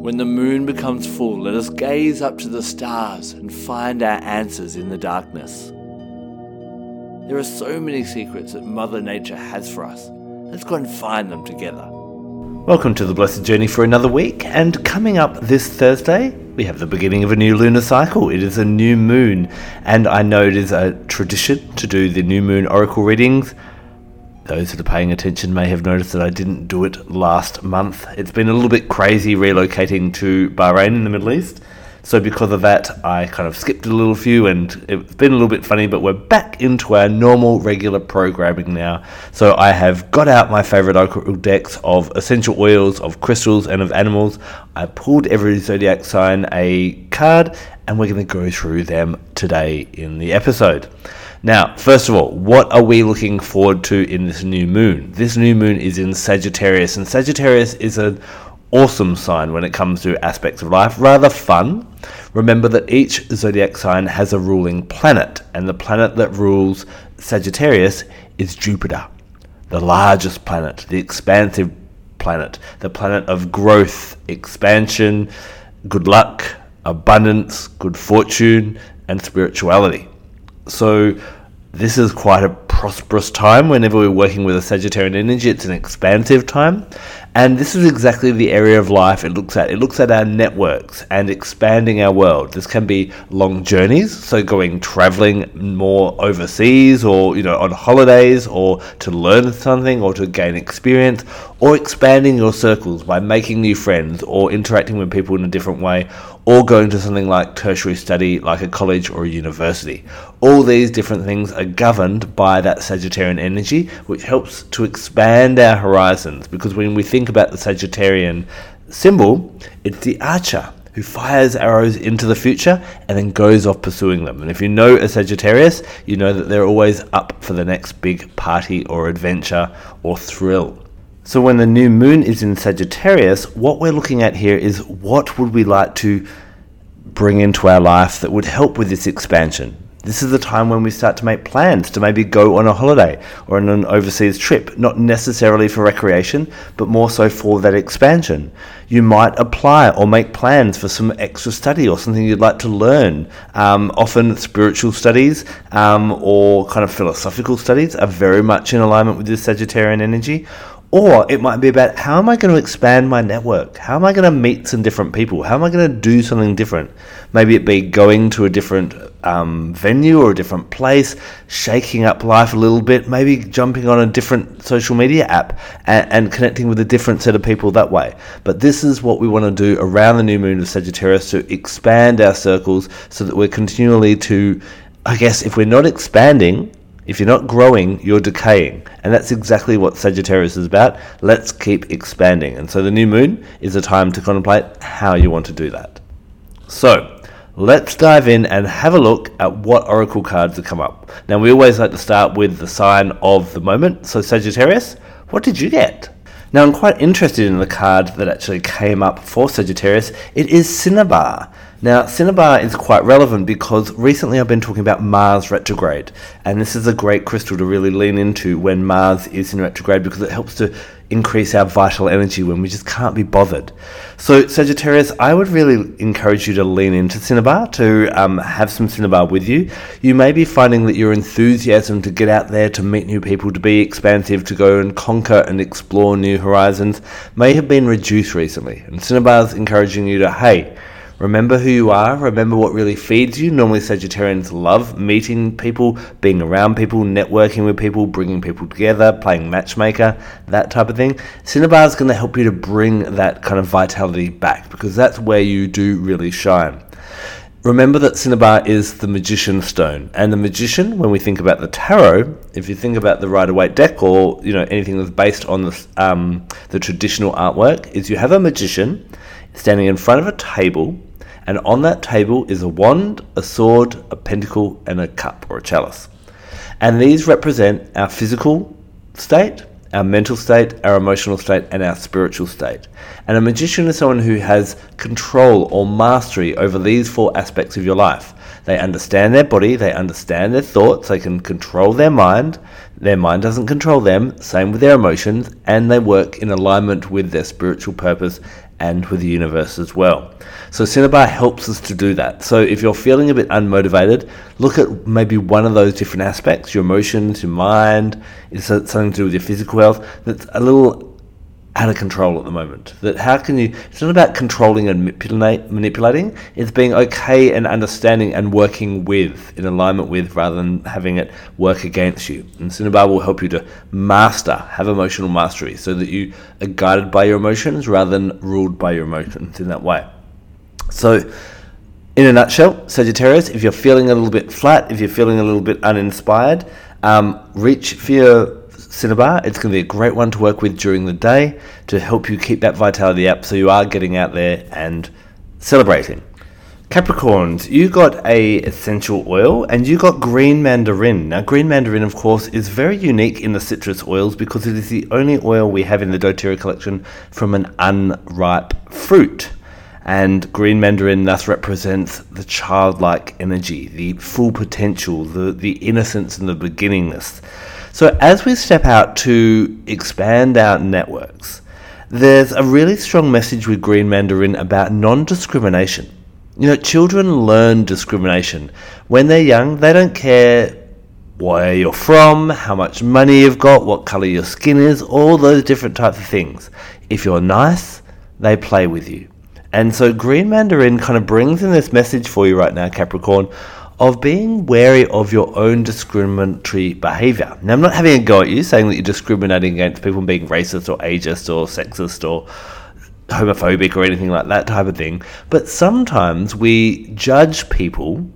When the moon becomes full, let us gaze up to the stars and find our answers in the darkness. There are so many secrets that Mother Nature has for us. Let's go and find them together. Welcome to the Blessed Journey for another week, and coming up this Thursday, we have the beginning of a new lunar cycle. It is a new moon, and I know it is a tradition to do the new moon oracle readings those that are paying attention may have noticed that I didn't do it last month. It's been a little bit crazy relocating to Bahrain in the Middle East. So, because of that, I kind of skipped a little few and it's been a little bit funny, but we're back into our normal, regular programming now. So, I have got out my favorite oracle decks of essential oils, of crystals, and of animals. I pulled every zodiac sign a card, and we're going to go through them today in the episode. Now, first of all, what are we looking forward to in this new moon? This new moon is in Sagittarius, and Sagittarius is an awesome sign when it comes to aspects of life, rather fun. Remember that each zodiac sign has a ruling planet, and the planet that rules Sagittarius is Jupiter, the largest planet, the expansive planet, the planet of growth, expansion, good luck, abundance, good fortune, and spirituality. So this is quite a prosperous time whenever we're working with a Sagittarian energy. It's an expansive time. And this is exactly the area of life it looks at. It looks at our networks and expanding our world. This can be long journeys, so going traveling more overseas or, you know, on holidays or to learn something or to gain experience or expanding your circles by making new friends or interacting with people in a different way or going to something like tertiary study, like a college or a university. All these different things are governed by that Sagittarian energy, which helps to expand our horizons. Because when we think about the Sagittarian symbol, it's the archer who fires arrows into the future and then goes off pursuing them. And if you know a Sagittarius, you know that they're always up for the next big party or adventure or thrill. So when the new moon is in Sagittarius, what we're looking at here is what would we like to bring into our life that would help with this expansion. This is the time when we start to make plans to maybe go on a holiday or on an overseas trip, not necessarily for recreation, but more so for that expansion. You might apply or make plans for some extra study or something you'd like to learn. Um, often, spiritual studies um, or kind of philosophical studies are very much in alignment with this Sagittarian energy or it might be about how am I going to expand my network? How am I going to meet some different people? How am I going to do something different? Maybe it be going to a different um, venue or a different place, shaking up life a little bit, maybe jumping on a different social media app and, and connecting with a different set of people that way. But this is what we want to do around the new moon of Sagittarius to expand our circles so that we're continually to, I guess, if we're not expanding, if you're not growing, you're decaying. And that's exactly what Sagittarius is about. Let's keep expanding. And so the new moon is a time to contemplate how you want to do that. So, let's dive in and have a look at what oracle cards have come up. Now, we always like to start with the sign of the moment. So, Sagittarius, what did you get? Now, I'm quite interested in the card that actually came up for Sagittarius. It is Cinnabar. Now, Cinnabar is quite relevant because recently I've been talking about Mars retrograde, and this is a great crystal to really lean into when Mars is in retrograde because it helps to increase our vital energy when we just can't be bothered. So, Sagittarius, I would really encourage you to lean into Cinnabar, to um, have some Cinnabar with you. You may be finding that your enthusiasm to get out there, to meet new people, to be expansive, to go and conquer and explore new horizons may have been reduced recently. And cinnabar is encouraging you to, hey, Remember who you are, remember what really feeds you. Normally, Sagittarians love meeting people, being around people, networking with people, bringing people together, playing matchmaker, that type of thing. Cinnabar is going to help you to bring that kind of vitality back because that's where you do really shine. Remember that Cinnabar is the magician stone, and the magician, when we think about the tarot, if you think about the Rider Waite deck or you know anything that's based on the um, the traditional artwork, is you have a magician standing in front of a table And on that table is a wand, a sword, a pentacle, and a cup or a chalice. And these represent our physical state, our mental state, our emotional state, and our spiritual state. And a magician is someone who has control or mastery over these four aspects of your life. They understand their body, they understand their thoughts, they can control their mind, their mind doesn't control them, same with their emotions, and they work in alignment with their spiritual purpose and with the universe as well. So Cinnabar helps us to do that. So if you're feeling a bit unmotivated, look at maybe one of those different aspects, your emotions, your mind, is something to do with your physical health, that's a little out of control at the moment. That how can you? It's not about controlling and manipulate, manipulating. It's being okay and understanding and working with, in alignment with, rather than having it work against you. And Cinnabar will help you to master, have emotional mastery, so that you are guided by your emotions rather than ruled by your emotions in that way. So. In a nutshell, Sagittarius, if you're feeling a little bit flat, if you're feeling a little bit uninspired, um, reach for your Cinnabar. It's going to be a great one to work with during the day to help you keep that vitality up so you are getting out there and celebrating. Capricorns, you got a essential oil and you got green mandarin. Now, green mandarin, of course, is very unique in the citrus oils because it is the only oil we have in the doTERRA collection from an unripe fruit. And green mandarin thus represents the childlike energy, the full potential, the, the innocence and the beginningness. So, as we step out to expand our networks, there's a really strong message with Green Mandarin about non discrimination. You know, children learn discrimination. When they're young, they don't care where you're from, how much money you've got, what colour your skin is, all those different types of things. If you're nice, they play with you. And so Green Mandarin kind of brings in this message for you right now, Capricorn, of being wary of your own discriminatory behavior. Now, I'm not having a go at you saying that you're discriminating against people being racist or ageist or sexist or homophobic or anything like that type of thing, but sometimes we judge people,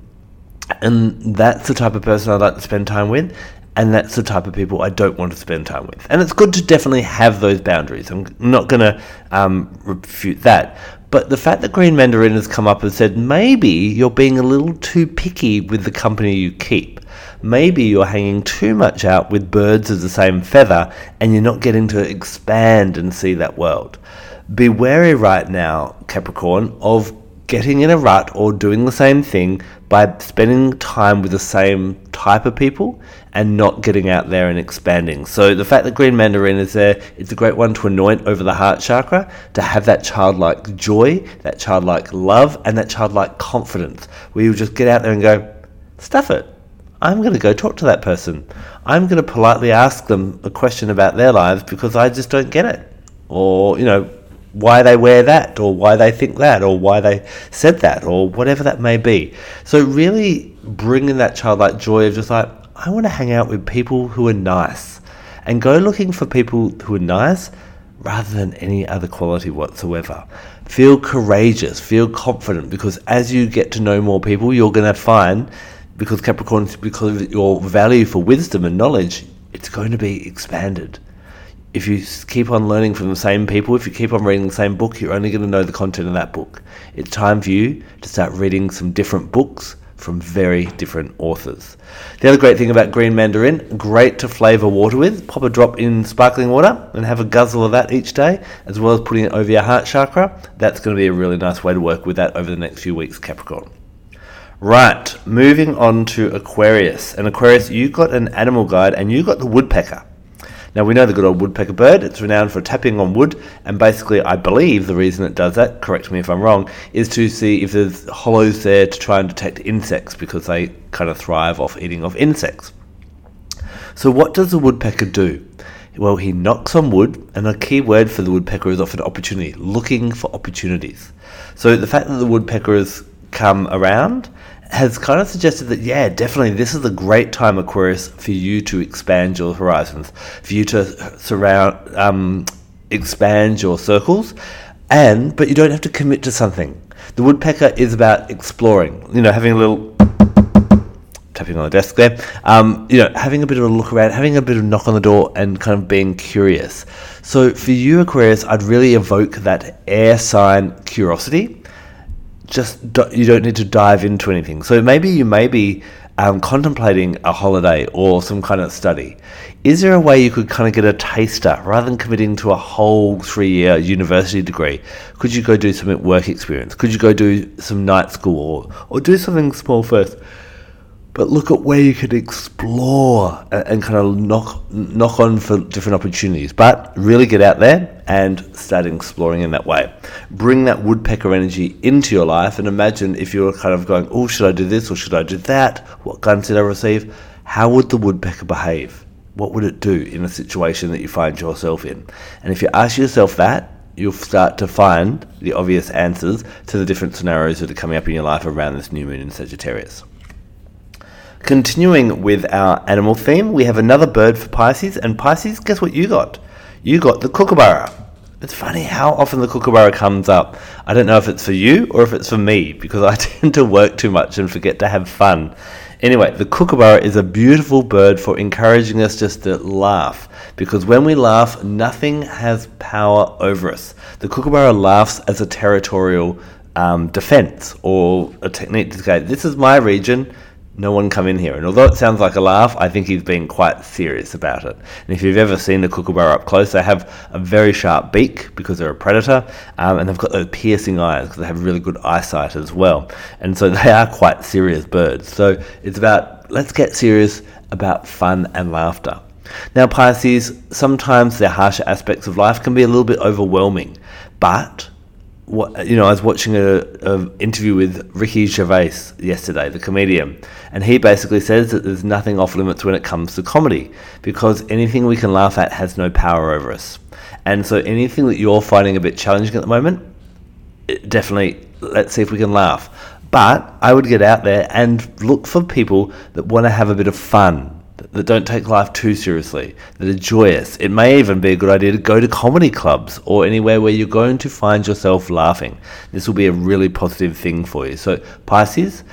and that's the type of person I'd like to spend time with. And that's the type of people I don't want to spend time with. And it's good to definitely have those boundaries. I'm not going to um, refute that. But the fact that Green Mandarin has come up and said maybe you're being a little too picky with the company you keep. Maybe you're hanging too much out with birds of the same feather and you're not getting to expand and see that world. Be wary right now, Capricorn, of getting in a rut or doing the same thing by spending time with the same type of people and not getting out there and expanding. So the fact that green mandarin is there, it's a great one to anoint over the heart chakra to have that childlike joy, that childlike love, and that childlike confidence where you just get out there and go, stuff it. I'm going to go talk to that person. I'm going to politely ask them a question about their lives because I just don't get it. Or, you know, why they wear that, or why they think that, or why they said that, or whatever that may be. So, really bringing that childlike joy of just like, I want to hang out with people who are nice and go looking for people who are nice rather than any other quality whatsoever. Feel courageous, feel confident because as you get to know more people, you're going to find, because Capricorn, because of your value for wisdom and knowledge, it's going to be expanded if you keep on learning from the same people, if you keep on reading the same book, you're only going to know the content of that book. It's time for you to start reading some different books from very different authors. The other great thing about green mandarin, great to flavour water with. Pop a drop in sparkling water and have a guzzle of that each day, as well as putting it over your heart chakra. That's going to be a really nice way to work with that over the next few weeks, Capricorn. Right, moving on to Aquarius. And Aquarius, you got an animal guide and you got the woodpecker. Now we know the good old woodpecker bird, it's renowned for tapping on wood, and basically I believe the reason it does that, correct me if I'm wrong, is to see if there's hollows there to try and detect insects because they kind of thrive off eating of insects. So what does the woodpecker do? Well, he knocks on wood, and a key word for the woodpecker is often opportunity, looking for opportunities. So the fact that the woodpecker has come around has kind of suggested that, yeah, definitely this is a great time, Aquarius, for you to expand your horizons, for you to surround, um, expand your circles, and but you don't have to commit to something. The woodpecker is about exploring, you know, having a little tapping on the desk there, um, you know, having a bit of a look around, having a bit of knock on the door, and kind of being curious. So for you, Aquarius, I'd really evoke that air sign curiosity just do, you don't need to dive into anything. So maybe you may be um, contemplating a holiday or some kind of study. Is there a way you could kind of get a taster rather than committing to a whole three year university degree? Could you go do some work experience? Could you go do some night school or, or do something small first? But look at where you could explore and, and, kind of knock knock on for different opportunities. But really get out there and start exploring in that way. Bring that woodpecker energy into your life and imagine if you're kind of going, oh, should I do this or should I do that? What guidance did I receive? How would the woodpecker behave? What would it do in a situation that you find yourself in? And if you ask yourself that, you'll start to find the obvious answers to the different scenarios that are coming up in your life around this new moon in Sagittarius. Continuing with our animal theme, we have another bird for Pisces, and Pisces, guess what you got? You got the kookaburra. It's funny how often the kookaburra comes up. I don't know if it's for you or if it's for me, because I tend to work too much and forget to have fun. Anyway, the kookaburra is a beautiful bird for encouraging us just to laugh, because when we laugh, nothing has power over us. The kookaburra laughs as a territorial um, defense or a technique to say, This is my region no one come in here. And although it sounds like a laugh, I think he's being quite serious about it. And if you've ever seen a kookaburra up close, they have a very sharp beak because they're a predator, um, and they've got those piercing eyes because they have really good eyesight as well. And so they are quite serious birds. So it's about let's get serious about fun and laughter. Now, Pisces, sometimes the harsher aspects of life can be a little bit overwhelming, but what, you know, I was watching a, a, interview with Ricky Gervais yesterday, the comedian, and he basically says that there's nothing off limits when it comes to comedy because anything we can laugh at has no power over us. And so anything that you're finding a bit challenging at the moment, definitely let's see if we can laugh. But I would get out there and look for people that want to have a bit of fun, that don't take life too seriously, that are joyous. It may even be a good idea to go to comedy clubs or anywhere where you're going to find yourself laughing. This will be a really positive thing for you. So, Pisces,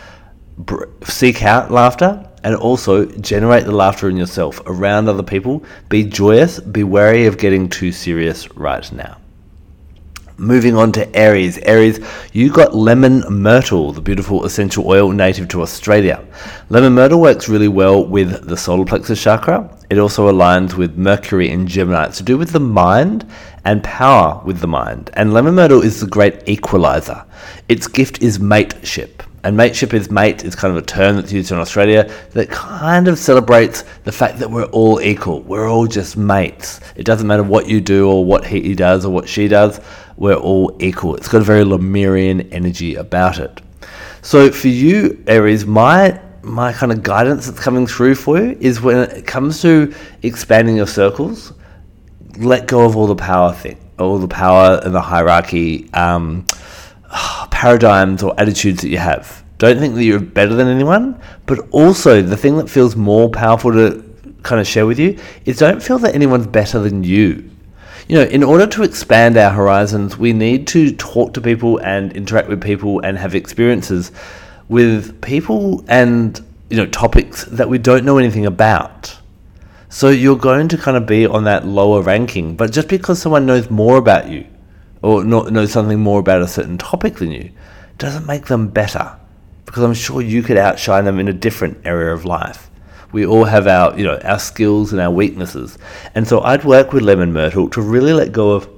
br- seek out laughter and also generate the laughter in yourself around other people. Be joyous, be wary of getting too serious right now. Moving on to Aries. Aries, you got lemon myrtle, the beautiful essential oil native to Australia. Lemon myrtle works really well with the solar plexus chakra. It also aligns with Mercury in Gemini. It's to do with the mind and power with the mind. And lemon myrtle is the great equalizer. Its gift is mateship. And mateship is mate is kind of a term that's used in Australia that kind of celebrates the fact that we're all equal. We're all just mates. It doesn't matter what you do or what he does or what she does we're all equal. It's got a very Lemurian energy about it. So for you, Aries, my my kind of guidance that's coming through for you is when it comes to expanding your circles, let go of all the power thing, all the power and the hierarchy um, paradigms or attitudes that you have. Don't think that you're better than anyone, but also the thing that feels more powerful to kind of share with you is don't feel that anyone's better than you you know, in order to expand our horizons, we need to talk to people and interact with people and have experiences with people and, you know, topics that we don't know anything about. So you're going to kind of be on that lower ranking, but just because someone knows more about you or know something more about a certain topic than you doesn't make them better because I'm sure you could outshine them in a different area of life. We all have our, you know, our skills and our weaknesses. And so I'd work with Lemon Myrtle to really let go of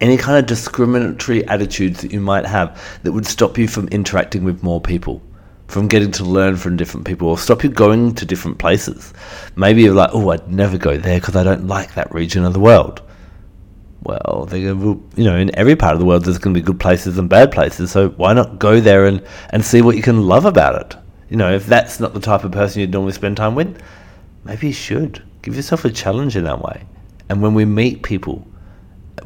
any kind of discriminatory attitudes that you might have that would stop you from interacting with more people, from getting to learn from different people, or stop you going to different places. Maybe you're like, oh, I'd never go there because I don't like that region of the world. Well, you know, in every part of the world, there's going to be good places and bad places. So why not go there and, and see what you can love about it? you know, if that's not the type of person you'd normally spend time with, maybe you should. Give yourself a challenge in that way. And when we meet people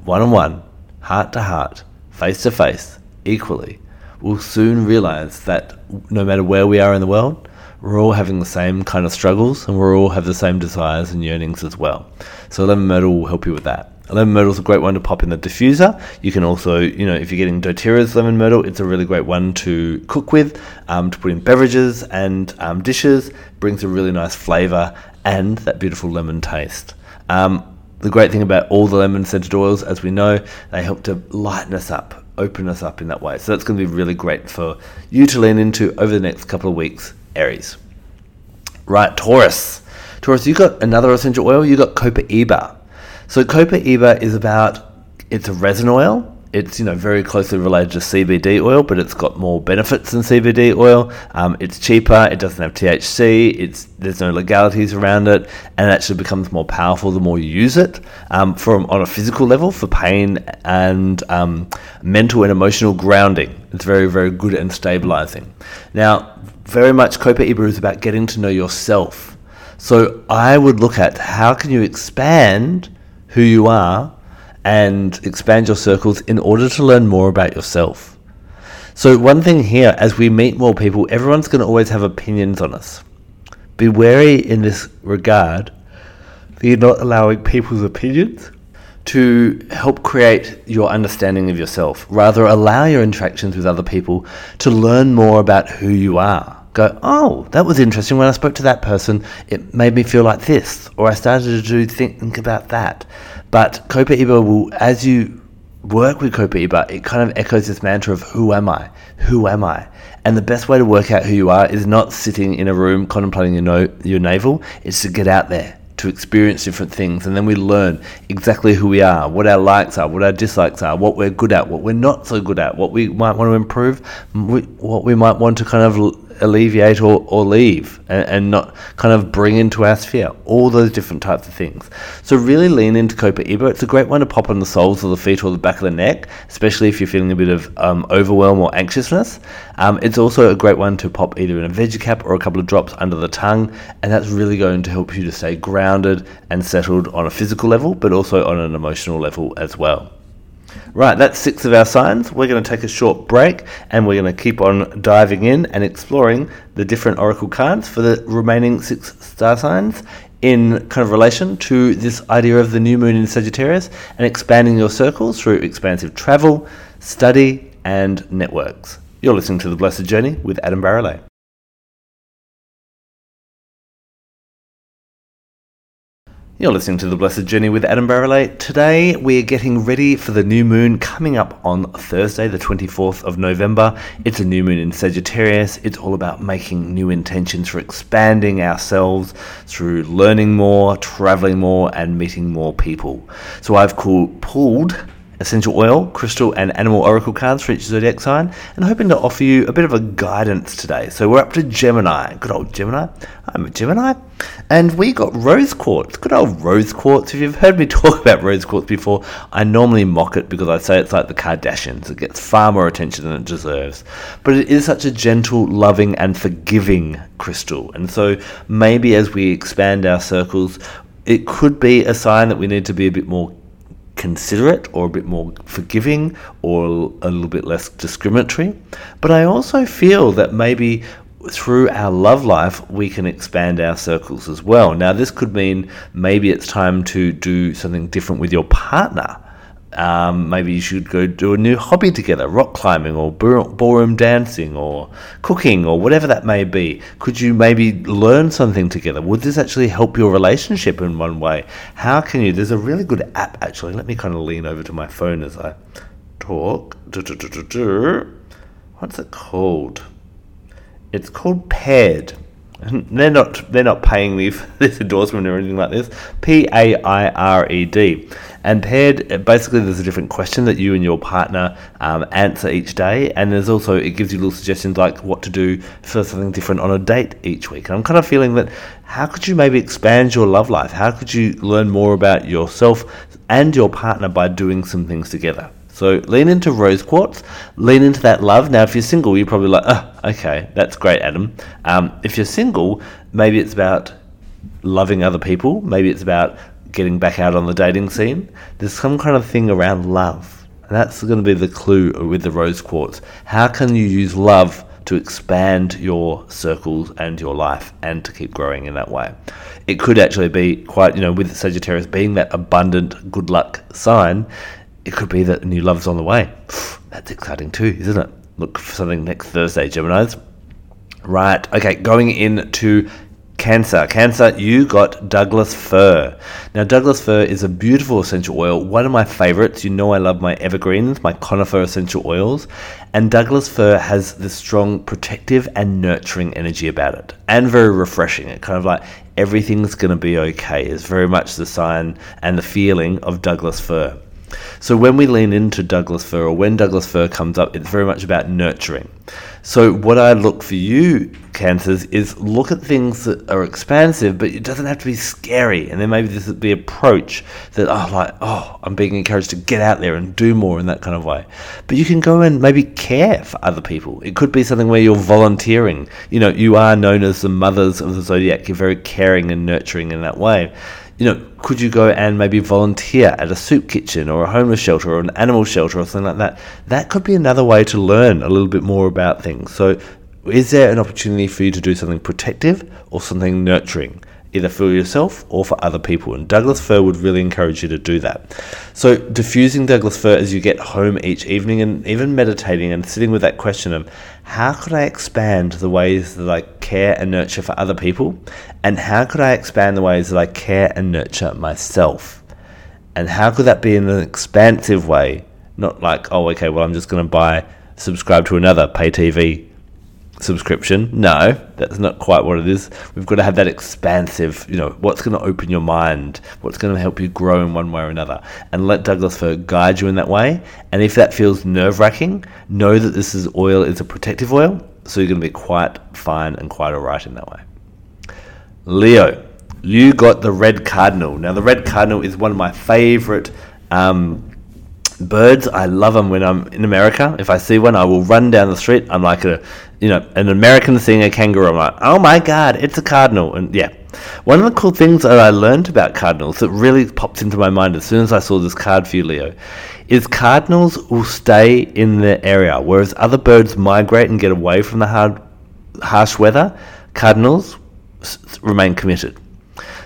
one on one, heart to heart, face to face, equally, we'll soon realize that no matter where we are in the world, we're all having the same kind of struggles and we all have the same desires and yearnings as well. So Lemon Myrtle will help you with that. Lemon myrtle is a great one to pop in the diffuser. You can also, you know, if you're getting doTERRA's lemon myrtle, it's a really great one to cook with, um, to put in beverages and um, dishes. Brings a really nice flavour and that beautiful lemon taste. Um, the great thing about all the lemon scented oils, as we know, they help to lighten us up open us up in that way. So that's going to be really great for you to lean into over the next couple of weeks, Aries. Right, Taurus. Taurus, you got another essential oil. You got Copaiba. So Copaiba is about it's a resin oil it's you know very closely related to CBD oil, but it's got more benefits than CBD oil. Um, it's cheaper. It doesn't have THC. It's there's no legalities around it, and it actually becomes more powerful the more you use it. Um, from on a physical level for pain and um, mental and emotional grounding, it's very very good and stabilizing. Now, very much Copaiba is about getting to know yourself. So I would look at how can you expand who you are and expand your circles in order to learn more about yourself. So, one thing here, as we meet more people, everyone's going to always have opinions on us. Be wary in this regard that you're not allowing people's opinions to help create your understanding of yourself. Rather, allow your interactions with other people to learn more about who you are. Go, oh, that was interesting. When I spoke to that person, it made me feel like this, or I started to do think about that. But Copaiba will, as you work with Copaiba, it kind of echoes this mantra of who am I? Who am I? And the best way to work out who you are is not sitting in a room contemplating your, no, your navel, it's to get out there, to experience different things. And then we learn exactly who we are, what our likes are, what our dislikes are, what we're good at, what we're not so good at, what we might want to improve, what we might want to kind of alleviate or, or leave and, and, not kind of bring into our sphere. All those different types of things. So really lean into Copa Copaiba. It's a great one to pop on the soles of the feet or the back of the neck, especially if you're feeling a bit of um, overwhelm or anxiousness. Um, it's also a great one to pop either in a veggie cap or a couple of drops under the tongue, and that's really going to help you to stay grounded and settled on a physical level, but also on an emotional level as well. Right, that's six of our signs. We're going to take a short break and we're going to keep on diving in and exploring the different oracle cards for the remaining six star signs in kind of relation to this idea of the new moon in Sagittarius and expanding your circles through expansive travel, study, and networks. You're listening to The Blessed Journey with Adam Barralet. You're listening to The Blessed Journey with Adam Barralet. Today we are getting ready for the new moon coming up on Thursday, the 24th of November. It's a new moon in Sagittarius. It's all about making new intentions for expanding ourselves through learning more, traveling more, and meeting more people. So I've called, pulled essential oil, crystal, and animal oracle cards for each zodiac sign, and hoping to offer you a bit of a guidance today. So we're up to Gemini. Good old Gemini. I'm a Gemini. And we got rose quartz. Good old rose quartz. If you've heard me talk about rose quartz before, I normally mock it because I say it's like the Kardashians. It gets far more attention than it deserves. But it is such a gentle, loving, and forgiving crystal. And so maybe as we expand our circles, it could be a sign that we need to be a bit more considerate or a bit more forgiving or a little bit less discriminatory. But I also feel that maybe through our love life, we can expand our circles as well. Now, this could mean maybe it's time to do something different with your partner um, maybe you should go do a new hobby together, rock climbing or ballroom dancing or cooking or whatever that may be. Could you maybe learn something together? Would this actually help your relationship in one way? How can you? There's a really good app actually. Let me kind of lean over to my phone as I talk. What's it called? It's called Paired. They're not they're not paying me for this endorsement or anything like this. P A I R E D. And paired, basically, there's a different question that you and your partner um, answer each day, and there's also it gives you little suggestions like what to do for something different on a date each week. And I'm kind of feeling that how could you maybe expand your love life? How could you learn more about yourself and your partner by doing some things together? So lean into rose quartz, lean into that love. Now, if you're single, you're probably like, oh, okay, that's great, Adam. Um, if you're single, maybe it's about loving other people. Maybe it's about getting back out on the dating scene. There's some kind of thing around love. And that's going to be the clue with the rose quartz. How can you use love to expand your circles and your life and to keep growing in that way? It could actually be quite, you know, with Sagittarius being that abundant good luck sign, it could be that new love's on the way. That's exciting too, isn't it? Look for something next Thursday, Geminis. Right, okay, going into Cancer. Cancer, you got Douglas fir. Now, Douglas fir is a beautiful essential oil, one of my favorites. You know, I love my evergreens, my conifer essential oils. And Douglas fir has this strong protective and nurturing energy about it, and very refreshing. It kind of like everything's going to be okay is very much the sign and the feeling of Douglas fir. So when we lean into Douglas fir or when Douglas fir comes up, it's very much about nurturing. So what I look for you, cancers, is look at things that are expansive, but it doesn't have to be scary. And then maybe this would be approach that oh like, oh, I'm being encouraged to get out there and do more in that kind of way. But you can go and maybe care for other people. It could be something where you're volunteering. You know, you are known as the mothers of the zodiac. You're very caring and nurturing in that way you know, could you go and maybe volunteer at a soup kitchen or a homeless shelter or an animal shelter or something like that? That could be another way to learn a little bit more about things. So, is there an opportunity for you to do something protective or something nurturing? either for yourself or for other people. And Douglas fir would really encourage you to do that. So, diffusing Douglas fir as you get home each evening and even meditating and sitting with that question of how could I expand the ways that I care and nurture for other people? And how could I expand the ways that I care and nurture myself? And how could that be in an expansive way? Not like, oh, okay, well, I'm just going to buy, subscribe to another pay TV subscription. No, that's not quite what it is. We've got to have that expansive, you know, what's going to open your mind, what's going to help you grow in one way or another, and let Douglas fir guide you in that way. And if that feels nerve wracking, know that this is oil is a protective oil, so you're going to be quite fine and quite alright in that way. Leo, you got the red cardinal. Now, the red cardinal is one of my favorite. Um, birds i love them when i'm in america if i see one i will run down the street i'm like a you know, an American seeing a kangaroo, I'm like, oh my god, it's a cardinal. And yeah, one of the cool things that I learned about cardinals that really popped into my mind as soon as I saw this card for you, Leo, is cardinals will stay in the area, whereas other birds migrate and get away from the hard, harsh weather. Cardinals remain committed.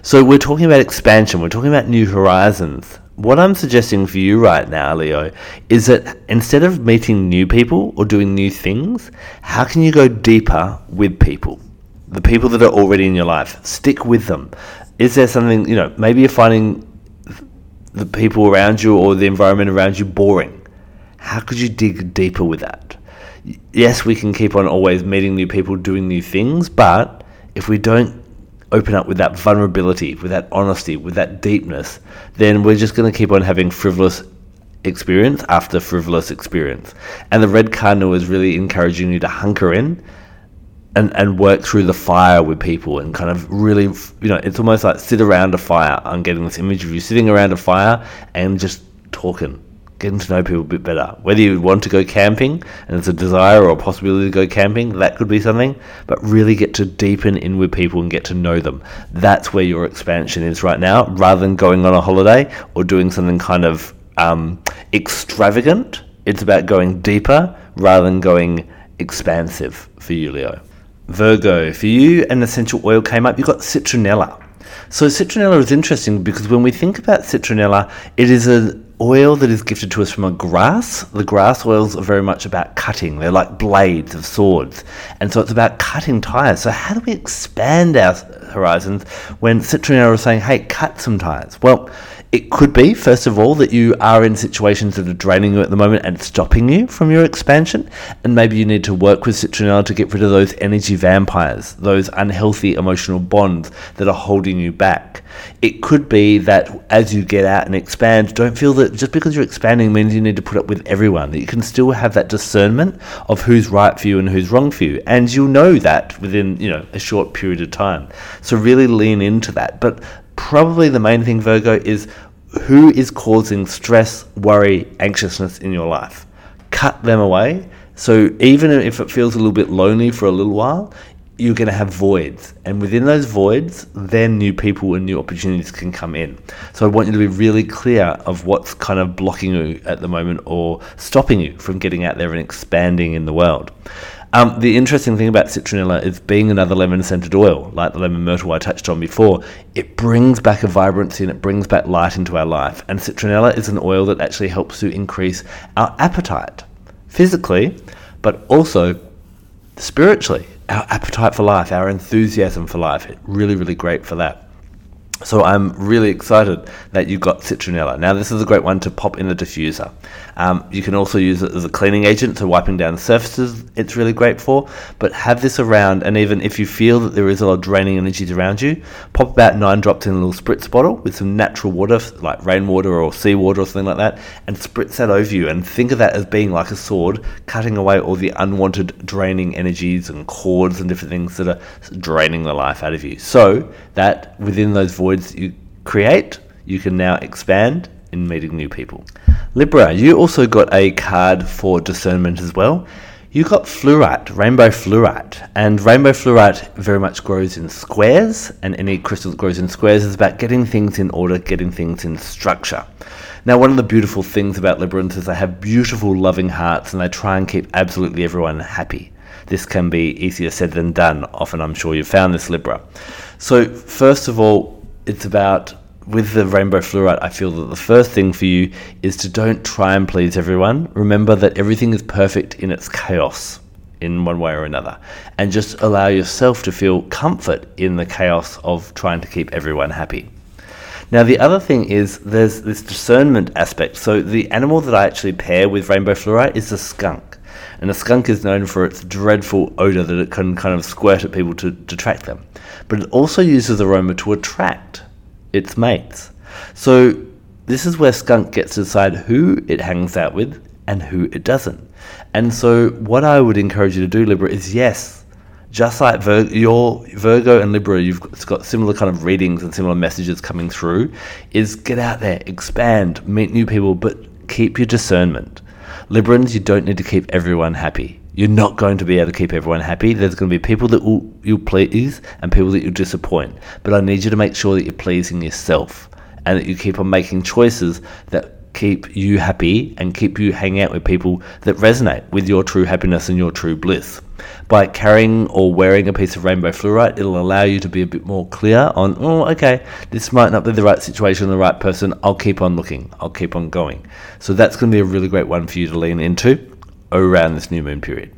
So we're talking about expansion. We're talking about new horizons what I'm suggesting for you right now, Leo, is that instead of meeting new people or doing new things, how can you go deeper with people? The people that are already in your life. Stick with them. Is there something, you know, maybe you're finding the people around you or the environment around you boring. How could you dig deeper with that? Yes, we can keep on always meeting new people, doing new things, but if we don't open up with that vulnerability, with that honesty, with that deepness, then we're just going to keep on having frivolous experience after frivolous experience. And the red cardinal is really encouraging you to hunker in and, and work through the fire with people and kind of really, you know, it's almost like sit around a fire. I'm getting this image of you sitting around a fire and just talking getting to know people a bit better. Whether you want to go camping and it's a desire or a possibility to go camping, that could be something, but really get to deepen in with people and get to know them. That's where your expansion is right now, rather than going on a holiday or doing something kind of um, extravagant. It's about going deeper rather than going expansive for you, Leo. Virgo, for you, an essential oil came up. You got citronella. So citronella is interesting because when we think about citronella, it is a oil that is gifted to us from a grass. The grass oils are very much about cutting. They're like blades of swords. And so it's about cutting tires. So how do we expand our horizons when Citronella is saying, hey, cut some tires? Well, it could be, first of all, that you are in situations that are draining you at the moment and stopping you from your expansion. And maybe you need to work with Citronella to get rid of those energy vampires, those unhealthy emotional bonds that are holding you back. It could be that as you get out and expand, don't feel that just because you're expanding means you need to put up with everyone, that you can still have that discernment of who's right for you and who's wrong for you. And you'll know that within, you know, a short period of time. So really lean into that. But probably the main thing, Virgo, is who is causing stress, worry, anxiousness in your life. Cut them away. So even if it feels a little bit lonely for a little while, you're going to have voids. And within those voids, then new people and new opportunities can come in. So I want you to be really clear of what's kind of blocking you at the moment or stopping you from getting out there and expanding in the world. Um, the interesting thing about citronella is being another lemon scented oil, like the lemon myrtle I touched on before, it brings back a vibrancy and it brings back light into our life. And citronella is an oil that actually helps to increase our appetite physically, but also spiritually our appetite for life, our enthusiasm for life. Really, really great for that. So I'm really excited that you got citronella. Now this is a great one to pop in the diffuser. Um, you can also use it as a cleaning agent, so wiping down surfaces it's really great for. But have this around, and even if you feel that there is a lot of draining energies around you, pop about nine drops in a little spritz bottle with some natural water, like rainwater or seawater or something like that, and spritz that over you. And think of that as being like a sword, cutting away all the unwanted draining energies and cords and different things that are draining the life out of you. So that within those voids you create, you can now expand in meeting new people. Libra, you also got a card for discernment as well. You got fluorite, rainbow fluorite, and rainbow fluorite very much grows in squares, and any crystal that grows in squares is about getting things in order, getting things in structure. Now, one of the beautiful things about Librans is they have beautiful, loving hearts, and they try and keep absolutely everyone happy. This can be easier said than done. Often, I'm sure you've found this Libra. So, first of all, it's about with the rainbow fluorite, I feel that the first thing for you is to don't try and please everyone. Remember that everything is perfect in its chaos in one way or another. And just allow yourself to feel comfort in the chaos of trying to keep everyone happy. Now, the other thing is there's this discernment aspect. So, the animal that I actually pair with rainbow fluorite is the skunk. And the skunk is known for its dreadful odor that it can kind of squirt at people to detract them. But it also uses aroma to attract its mates. So this is where skunk gets to decide who it hangs out with and who it doesn't. And so what I would encourage you to do, Libra, is yes, just like Vir- your Virgo and Libra, you've got, got similar kind of readings and similar messages coming through. Is get out there, expand, meet new people, but keep your discernment. Librans, you don't need to keep everyone happy you're not going to be able to keep everyone happy. There's going to be people that will you please and people that you'll disappoint. But I need you to make sure that you're pleasing yourself and that you keep on making choices that keep you happy and keep you hanging out with people that resonate with your true happiness and your true bliss. By carrying or wearing a piece of rainbow fluorite, it'll allow you to be a bit more clear on, oh, okay, this might not be the right situation, the right person. I'll keep on looking, I'll keep on going. So that's going to be a really great one for you to lean into around this new moon period.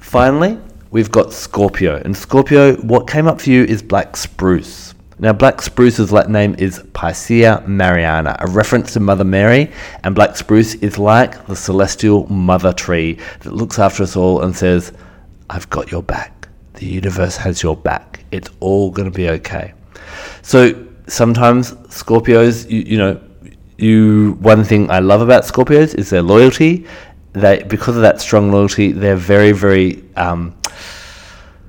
Finally, we've got Scorpio. And Scorpio, what came up for you is black spruce. Now, black spruce's Latin name is Picea mariana, a reference to Mother Mary, and black spruce is like the celestial mother tree that looks after us all and says, I've got your back. The universe has your back. It's all going to be okay. So sometimes Scorpios, you, you know, you one thing I love about Scorpios is their loyalty they because of that strong loyalty, they're very very um,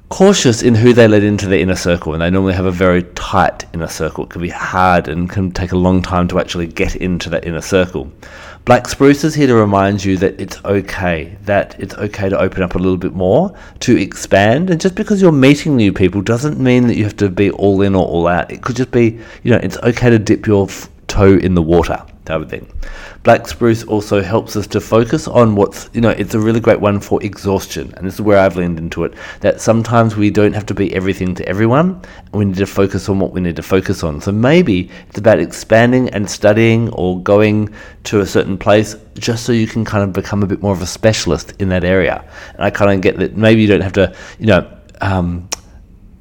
cautious in who they let into their inner circle, and they normally have a very tight inner circle. It can be hard and can take a long time to actually get into that inner circle. Black Spruce is here to remind you that it's okay, that it's okay to open up a little bit more, to expand. And just because you're meeting new people doesn't mean that you have to be all in or all out. It could just be, you know, it's okay to dip your toe in the water type of thing. Black spruce also helps us to focus on what's, you know, it's a really great one for exhaustion. And this is where I've leaned into it that sometimes we don't have to be everything to everyone. We need to focus on what we need to focus on. So maybe it's about expanding and studying or going to a certain place just so you can kind of become a bit more of a specialist in that area. And I kind of get that maybe you don't have to, you know, um,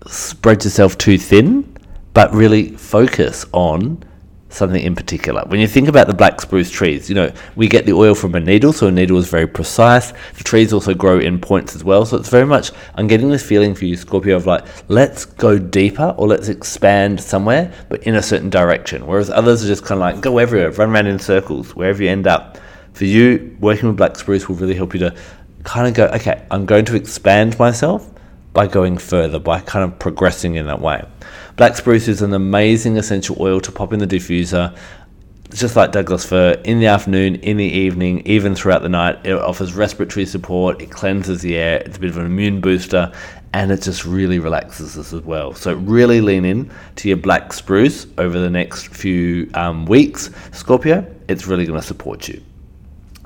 spread yourself too thin, but really focus on something in particular. When you think about the black spruce trees, you know, we get the oil from a needle, so a needle is very precise. The trees also grow in points as well, so it's very much, I'm getting this feeling for you, Scorpio, of like, let's go deeper or let's expand somewhere, but in a certain direction. Whereas others are just kind of like, go everywhere, run around in circles, wherever you end up. For you, working with black spruce will really help you to kind of go, okay, I'm going to expand myself by going further, by kind of progressing in that way. Black spruce is an amazing essential oil to pop in the diffuser. just like Douglas fir, in the afternoon, in the evening, even throughout the night. It offers respiratory support, it cleanses the air, it's a bit of an immune booster, and it just really relaxes us as well. So, really lean in to your black spruce over the next few um, weeks, Scorpio. It's really going to support you.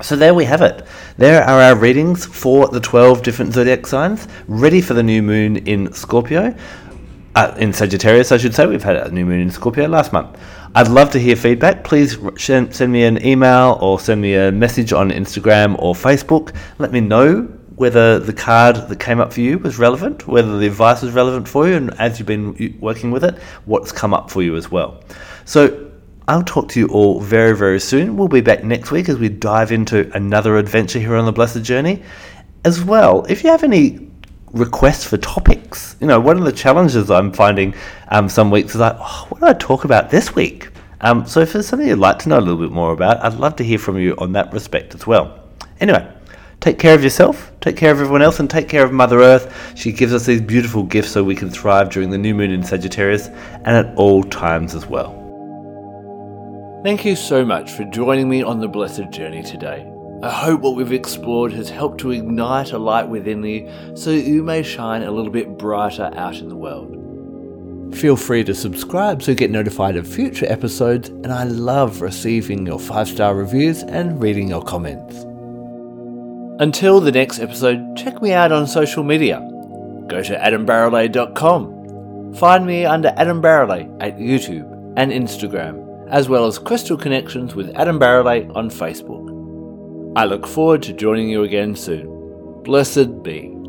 So there we have it. There are our readings for the 12 different zodiac signs, ready for the new moon in Scorpio uh, in Sagittarius, I should say. We've had a new moon in Scorpio last month. I'd love to hear feedback. Please send me an email or send me a message on Instagram or Facebook. Let me know whether the card that came up for you was relevant, whether the advice was relevant for you, and as you've been working with it, what's come up for you as well. So I'll talk to you all very, very soon. We'll be back next week as we dive into another adventure here on the Blessed Journey. As well, if you have any requests for topics, you know, one of the challenges I'm finding um, some weeks is like, oh, what do I talk about this week? Um, so if there's something you'd like to know a little bit more about, I'd love to hear from you on that respect as well. Anyway, take care of yourself, take care of everyone else, and take care of Mother Earth. She gives us these beautiful gifts so we can thrive during the new moon in Sagittarius and at all times as well. Thank you so much for joining me on the blessed journey today. I hope what we've explored has helped to ignite a light within you so that you may shine a little bit brighter out in the world. Feel free to subscribe so you get notified of future episodes, and I love receiving your five star reviews and reading your comments. Until the next episode, check me out on social media. Go to adambarralet.com. Find me under Adam Barralet at YouTube and Instagram as well as Crystal Connections with Adam Barralet on Facebook. I look forward to joining you again soon. Blessed be.